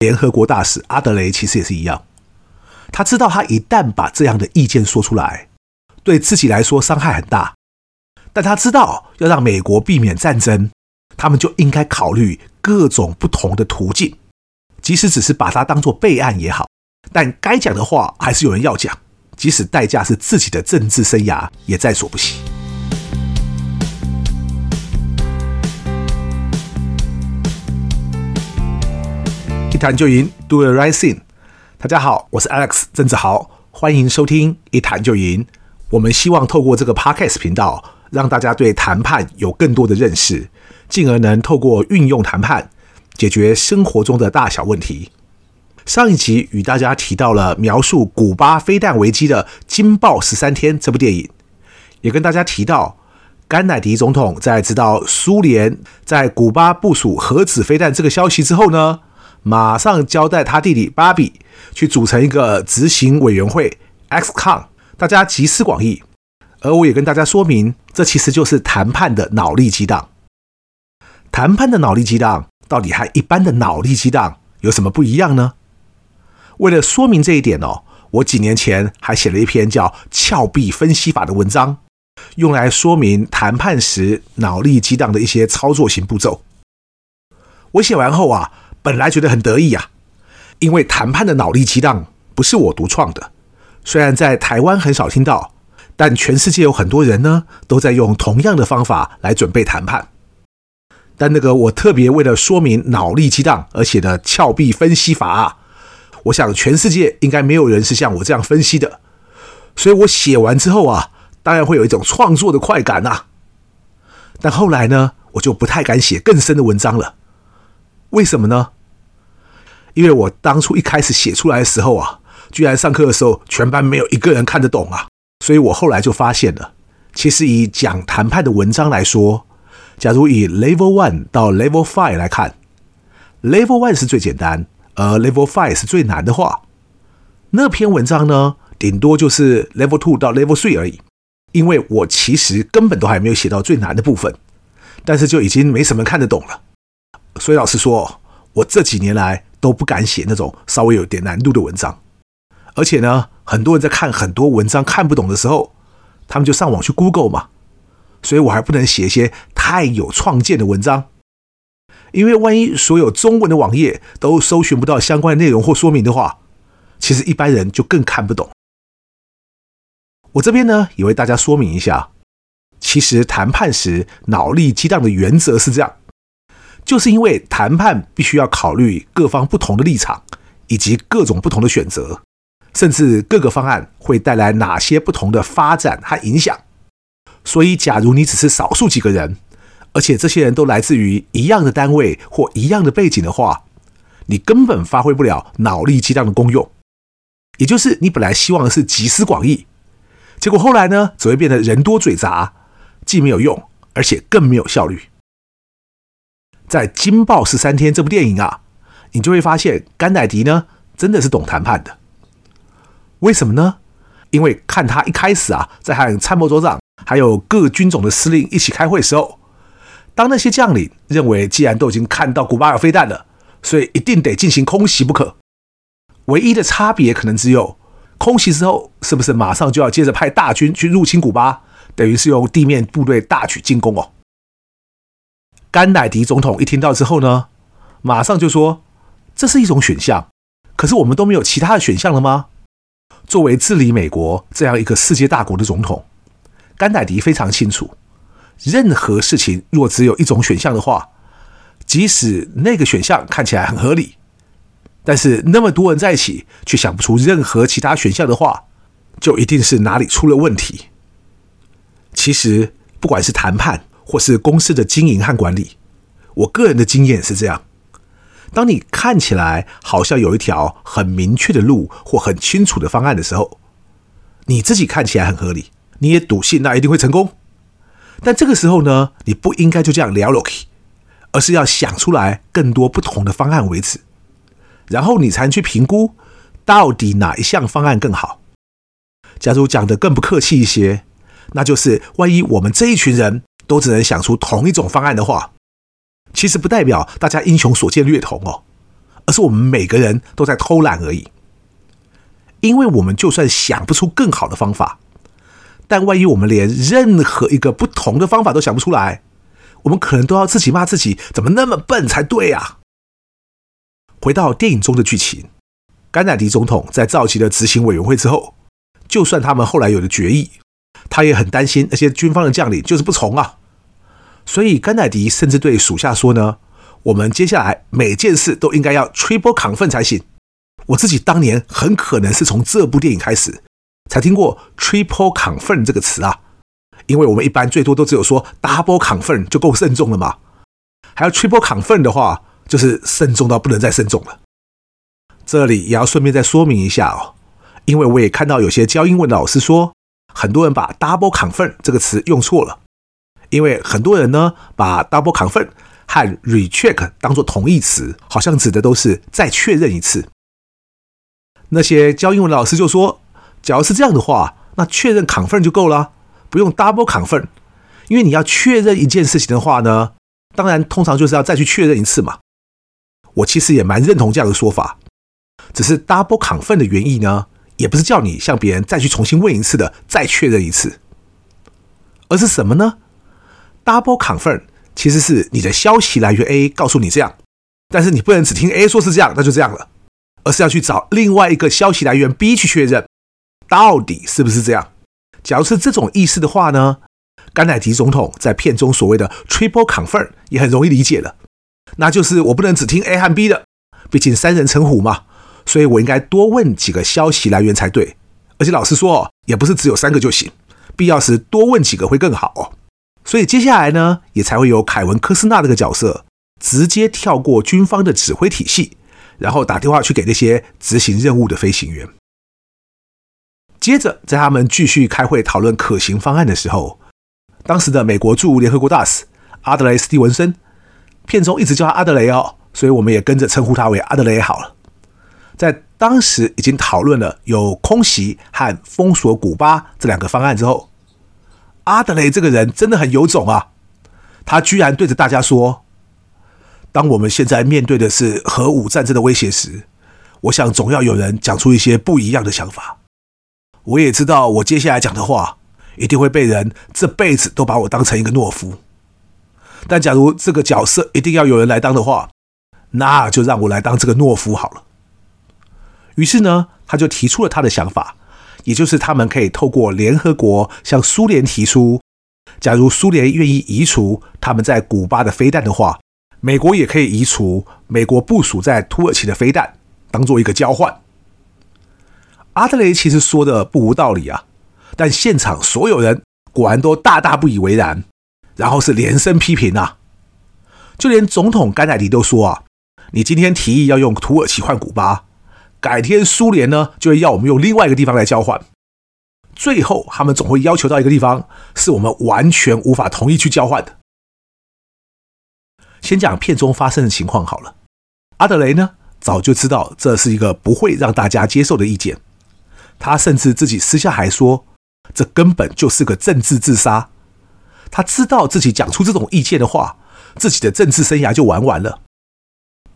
联合国大使阿德雷其实也是一样，他知道他一旦把这样的意见说出来，对自己来说伤害很大，但他知道要让美国避免战争，他们就应该考虑各种不同的途径，即使只是把它当作备案也好，但该讲的话还是有人要讲，即使代价是自己的政治生涯，也在所不惜。一谈就赢，Do the right thing。大家好，我是 Alex 郑志豪，欢迎收听一谈就赢。我们希望透过这个 Podcast 频道，让大家对谈判有更多的认识，进而能透过运用谈判解决生活中的大小问题。上一集与大家提到了描述古巴飞弹危机的《惊爆十三天》这部电影，也跟大家提到甘乃迪总统在知道苏联在古巴部署核子飞弹这个消息之后呢，马上交代他弟弟巴比去组成一个执行委员会 XCOM。大家集思广益，而我也跟大家说明，这其实就是谈判的脑力激荡。谈判的脑力激荡到底和一般的脑力激荡有什么不一样呢？为了说明这一点哦，我几年前还写了一篇叫《峭壁分析法》的文章，用来说明谈判时脑力激荡的一些操作型步骤。我写完后啊，本来觉得很得意啊，因为谈判的脑力激荡不是我独创的。虽然在台湾很少听到，但全世界有很多人呢，都在用同样的方法来准备谈判。但那个我特别为了说明脑力激荡而写的峭壁分析法啊，我想全世界应该没有人是像我这样分析的。所以我写完之后啊，当然会有一种创作的快感呐。但后来呢，我就不太敢写更深的文章了。为什么呢？因为我当初一开始写出来的时候啊。居然上课的时候，全班没有一个人看得懂啊！所以我后来就发现了，其实以讲谈判的文章来说，假如以 Level One 到 Level Five 来看，Level One 是最简单，而 Level Five 是最难的话，那篇文章呢，顶多就是 Level Two 到 Level Three 而已。因为我其实根本都还没有写到最难的部分，但是就已经没什么看得懂了。所以老实说，我这几年来都不敢写那种稍微有点难度的文章。而且呢，很多人在看很多文章看不懂的时候，他们就上网去 Google 嘛。所以我还不能写一些太有创建的文章，因为万一所有中文的网页都搜寻不到相关的内容或说明的话，其实一般人就更看不懂。我这边呢，也为大家说明一下，其实谈判时脑力激荡的原则是这样，就是因为谈判必须要考虑各方不同的立场以及各种不同的选择。甚至各个方案会带来哪些不同的发展和影响？所以，假如你只是少数几个人，而且这些人都来自于一样的单位或一样的背景的话，你根本发挥不了脑力激荡的功用。也就是你本来希望的是集思广益，结果后来呢，只会变得人多嘴杂，既没有用，而且更没有效率。在《惊爆十三天》这部电影啊，你就会发现甘乃迪呢，真的是懂谈判的。为什么呢？因为看他一开始啊，在和参谋总长还有各军种的司令一起开会的时候，当那些将领认为既然都已经看到古巴有飞弹了，所以一定得进行空袭不可。唯一的差别可能只有空袭之后是不是马上就要接着派大军去入侵古巴，等于是用地面部队大举进攻哦。甘乃迪总统一听到之后呢，马上就说这是一种选项，可是我们都没有其他的选项了吗？作为治理美国这样一个世界大国的总统，甘乃迪非常清楚，任何事情若只有一种选项的话，即使那个选项看起来很合理，但是那么多人在一起却想不出任何其他选项的话，就一定是哪里出了问题。其实，不管是谈判或是公司的经营和管理，我个人的经验是这样。当你看起来好像有一条很明确的路或很清楚的方案的时候，你自己看起来很合理，你也笃信那一定会成功。但这个时候呢，你不应该就这样聊了，而是要想出来更多不同的方案为止，然后你才能去评估到底哪一项方案更好。假如讲的更不客气一些，那就是万一我们这一群人都只能想出同一种方案的话。其实不代表大家英雄所见略同哦，而是我们每个人都在偷懒而已。因为我们就算想不出更好的方法，但万一我们连任何一个不同的方法都想不出来，我们可能都要自己骂自己怎么那么笨才对啊！回到电影中的剧情，甘乃迪总统在召集了执行委员会之后，就算他们后来有了决议，他也很担心那些军方的将领就是不从啊。所以甘乃迪甚至对属下说呢：“我们接下来每件事都应该要 triple confirm 才行。”我自己当年很可能是从这部电影开始才听过 triple confirm 这个词啊，因为我们一般最多都只有说 double confirm 就够慎重了嘛，还要 triple confirm 的话，就是慎重到不能再慎重了。这里也要顺便再说明一下哦，因为我也看到有些教英文的老师说，很多人把 double confirm 这个词用错了，因为很多人呢把 double confirm 和 recheck 当作同义词，好像指的都是再确认一次。那些教英文的老师就说：“假如是这样的话，那确认 confirm 就够了，不用 double confirm。因为你要确认一件事情的话呢，当然通常就是要再去确认一次嘛。我其实也蛮认同这样的说法，只是 double confirm 的原意呢，也不是叫你向别人再去重新问一次的，再确认一次，而是什么呢？double confirm 其实是你的消息来源 A 告诉你这样，但是你不能只听 A 说是这样，那就这样了。”而是要去找另外一个消息来源 B 去确认，到底是不是这样？假如是这种意思的话呢，甘乃迪总统在片中所谓的 triple confirm 也很容易理解了，那就是我不能只听 A 和 B 的，毕竟三人成虎嘛，所以我应该多问几个消息来源才对。而且老实说，也不是只有三个就行，必要时多问几个会更好哦。所以接下来呢，也才会有凯文·科斯纳这个角色直接跳过军方的指挥体系。然后打电话去给那些执行任务的飞行员。接着，在他们继续开会讨论可行方案的时候，当时的美国驻联合国大使阿德雷·斯蒂文森，片中一直叫他阿德雷哦，所以我们也跟着称呼他为阿德雷好了。在当时已经讨论了有空袭和封锁古巴这两个方案之后，阿德雷这个人真的很有种啊，他居然对着大家说。当我们现在面对的是核武战争的威胁时，我想总要有人讲出一些不一样的想法。我也知道，我接下来讲的话一定会被人这辈子都把我当成一个懦夫。但假如这个角色一定要有人来当的话，那就让我来当这个懦夫好了。于是呢，他就提出了他的想法，也就是他们可以透过联合国向苏联提出，假如苏联愿意移除他们在古巴的飞弹的话。美国也可以移除美国部署在土耳其的飞弹，当做一个交换。阿德雷其实说的不无道理啊，但现场所有人果然都大大不以为然，然后是连声批评啊。就连总统甘乃迪都说啊：“你今天提议要用土耳其换古巴，改天苏联呢就会要我们用另外一个地方来交换，最后他们总会要求到一个地方是我们完全无法同意去交换的。”先讲片中发生的情况好了。阿德雷呢，早就知道这是一个不会让大家接受的意见，他甚至自己私下还说，这根本就是个政治自杀。他知道自己讲出这种意见的话，自己的政治生涯就玩完了。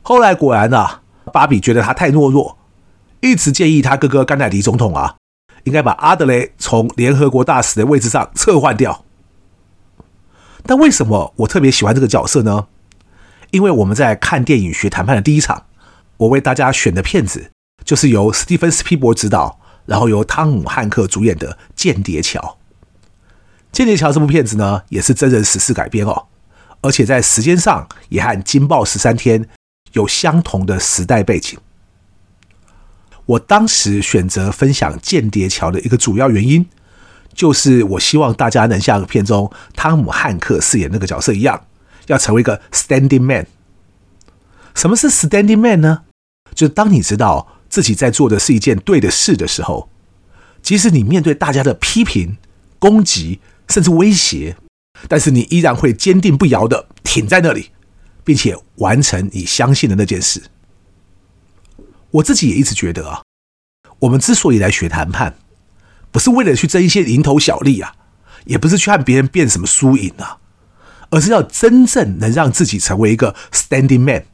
后来果然啊，巴比觉得他太懦弱，一直建议他哥哥甘乃迪总统啊，应该把阿德雷从联合国大使的位置上撤换掉。但为什么我特别喜欢这个角色呢？因为我们在看电影学谈判的第一场，我为大家选的片子就是由史蒂芬·斯皮伯执导，然后由汤姆·汉克主演的《间谍桥》。《间谍桥》这部片子呢，也是真人实事改编哦，而且在时间上也和《惊爆十三天》有相同的时代背景。我当时选择分享《间谍桥》的一个主要原因，就是我希望大家能像片中汤姆·汉克饰演那个角色一样。要成为一个 standing man。什么是 standing man 呢？就是当你知道自己在做的是一件对的事的时候，即使你面对大家的批评、攻击，甚至威胁，但是你依然会坚定不摇的挺在那里，并且完成你相信的那件事。我自己也一直觉得啊，我们之所以来学谈判，不是为了去争一些蝇头小利啊，也不是去和别人辩什么输赢啊。而是要真正能让自己成为一个 standing man，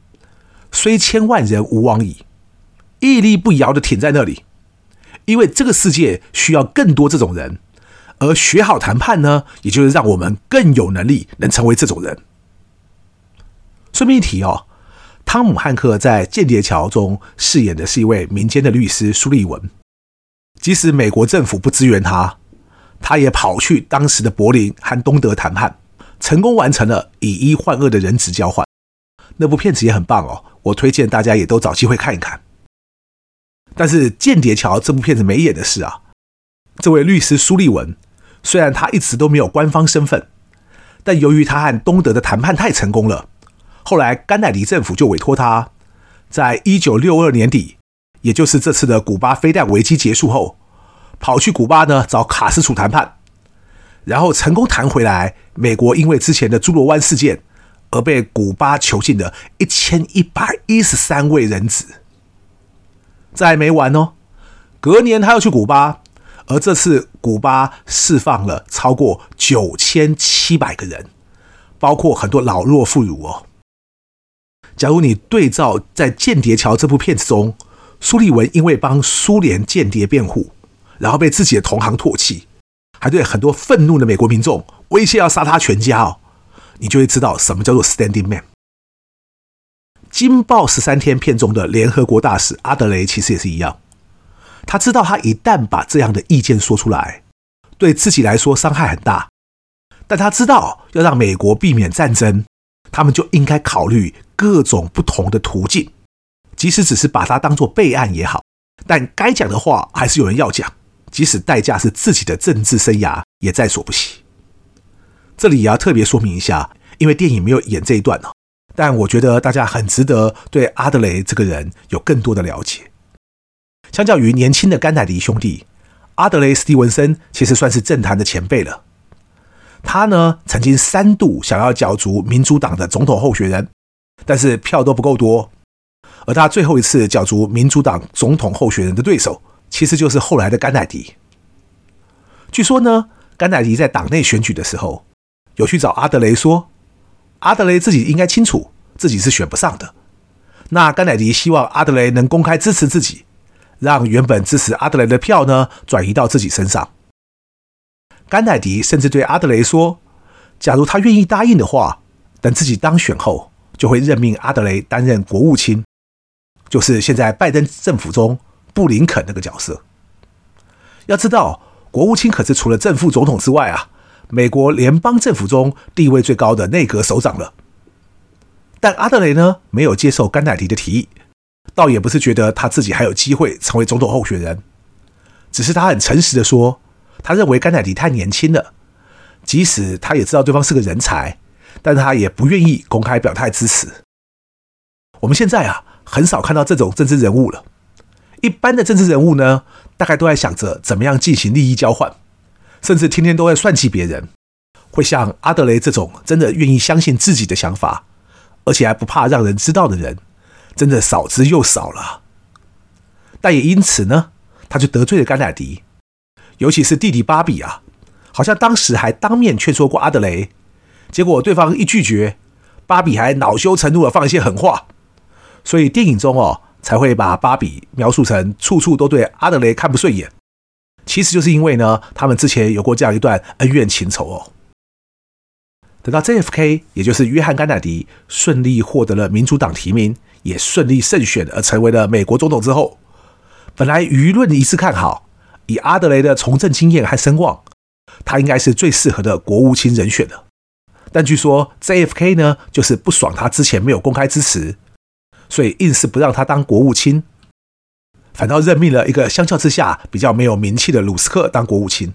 虽千万人吾往矣，屹立不摇的挺在那里，因为这个世界需要更多这种人，而学好谈判呢，也就是让我们更有能力能成为这种人。顺便一提哦，汤姆汉克在《间谍桥》中饰演的是一位民间的律师苏利文，即使美国政府不支援他，他也跑去当时的柏林和东德谈判。成功完成了以一换二的人质交换，那部片子也很棒哦，我推荐大家也都找机会看一看。但是《间谍桥》这部片子没演的是啊，这位律师苏利文，虽然他一直都没有官方身份，但由于他和东德的谈判太成功了，后来甘乃迪政府就委托他，在一九六二年底，也就是这次的古巴飞弹危机结束后，跑去古巴呢找卡斯楚谈判。然后成功谈回来，美国因为之前的猪玀湾事件而被古巴囚禁的一千一百一十三位人质。这还没完哦，隔年他又去古巴，而这次古巴释放了超过九千七百个人，包括很多老弱妇孺哦。假如你对照在《间谍桥》这部片子中，苏利文因为帮苏联间谍辩护，然后被自己的同行唾弃。还对很多愤怒的美国民众威胁要杀他全家哦，你就会知道什么叫做 standing man。《金爆十三天》片中的联合国大使阿德雷其实也是一样，他知道他一旦把这样的意见说出来，对自己来说伤害很大，但他知道要让美国避免战争，他们就应该考虑各种不同的途径，即使只是把它当作备案也好，但该讲的话还是有人要讲。即使代价是自己的政治生涯，也在所不惜。这里也要特别说明一下，因为电影没有演这一段，但我觉得大家很值得对阿德雷这个人有更多的了解。相较于年轻的甘乃迪兄弟，阿德雷·斯蒂文森其实算是政坛的前辈了。他呢，曾经三度想要角逐民主党的总统候选人，但是票都不够多。而他最后一次角逐民主党总统候选人的对手，其实就是后来的甘乃迪。据说呢，甘乃迪在党内选举的时候，有去找阿德雷说，阿德雷自己应该清楚自己是选不上的。那甘乃迪希望阿德雷能公开支持自己，让原本支持阿德雷的票呢转移到自己身上。甘乃迪甚至对阿德雷说，假如他愿意答应的话，等自己当选后，就会任命阿德雷担任国务卿，就是现在拜登政府中。布林肯那个角色，要知道，国务卿可是除了正副总统之外啊，美国联邦政府中地位最高的内阁首长了。但阿德雷呢，没有接受甘乃迪的提议，倒也不是觉得他自己还有机会成为总统候选人，只是他很诚实的说，他认为甘乃迪太年轻了，即使他也知道对方是个人才，但他也不愿意公开表态支持。我们现在啊，很少看到这种政治人物了。一般的政治人物呢，大概都在想着怎么样进行利益交换，甚至天天都在算计别人。会像阿德雷这种真的愿意相信自己的想法，而且还不怕让人知道的人，真的少之又少了。但也因此呢，他就得罪了甘乃迪，尤其是弟弟巴比啊，好像当时还当面劝说过阿德雷，结果对方一拒绝，芭比还恼羞成怒的放一些狠话。所以电影中哦。才会把芭比描述成处处都对阿德雷看不顺眼，其实就是因为呢，他们之前有过这样一段恩怨情仇哦。等到 JFK，也就是约翰甘乃迪顺利获得了民主党提名，也顺利胜选而成为了美国总统之后，本来舆论一致看好，以阿德雷的从政经验和声望，他应该是最适合的国务卿人选的。但据说 JFK 呢，就是不爽他之前没有公开支持。所以硬是不让他当国务卿，反倒任命了一个相较之下比较没有名气的鲁斯克当国务卿。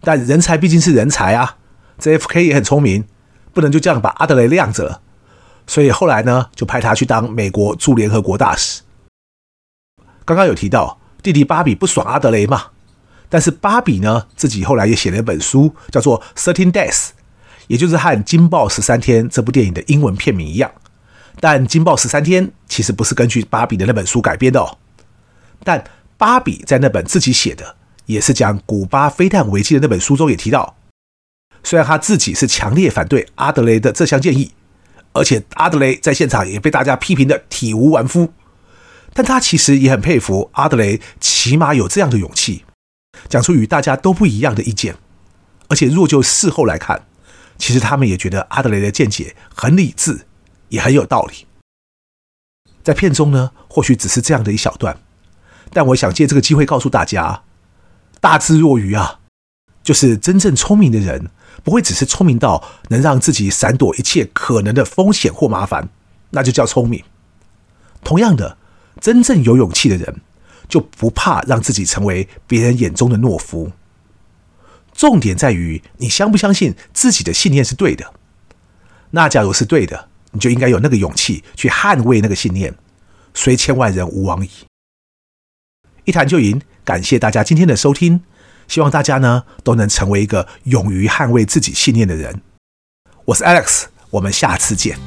但人才毕竟是人才啊，JFK 也很聪明，不能就这样把阿德雷晾着了。所以后来呢，就派他去当美国驻联合国大使。刚刚有提到弟弟巴比不爽阿德雷嘛，但是巴比呢自己后来也写了一本书，叫做《Thirteen Days》，也就是和《惊爆十三天》这部电影的英文片名一样。但《惊爆十三天》其实不是根据芭比的那本书改编的哦。但芭比在那本自己写的，也是讲古巴飞弹危机的那本书中也提到，虽然他自己是强烈反对阿德雷的这项建议，而且阿德雷在现场也被大家批评的体无完肤。但他其实也很佩服阿德雷，起码有这样的勇气，讲出与大家都不一样的意见。而且若就事后来看，其实他们也觉得阿德雷的见解很理智，也很有道理。在片中呢，或许只是这样的一小段，但我想借这个机会告诉大家，大智若愚啊，就是真正聪明的人，不会只是聪明到能让自己闪躲一切可能的风险或麻烦，那就叫聪明。同样的，真正有勇气的人，就不怕让自己成为别人眼中的懦夫。重点在于你相不相信自己的信念是对的。那假如是对的，你就应该有那个勇气去捍卫那个信念，虽千万人吾往矣。一谈就赢，感谢大家今天的收听，希望大家呢都能成为一个勇于捍卫自己信念的人。我是 Alex，我们下次见。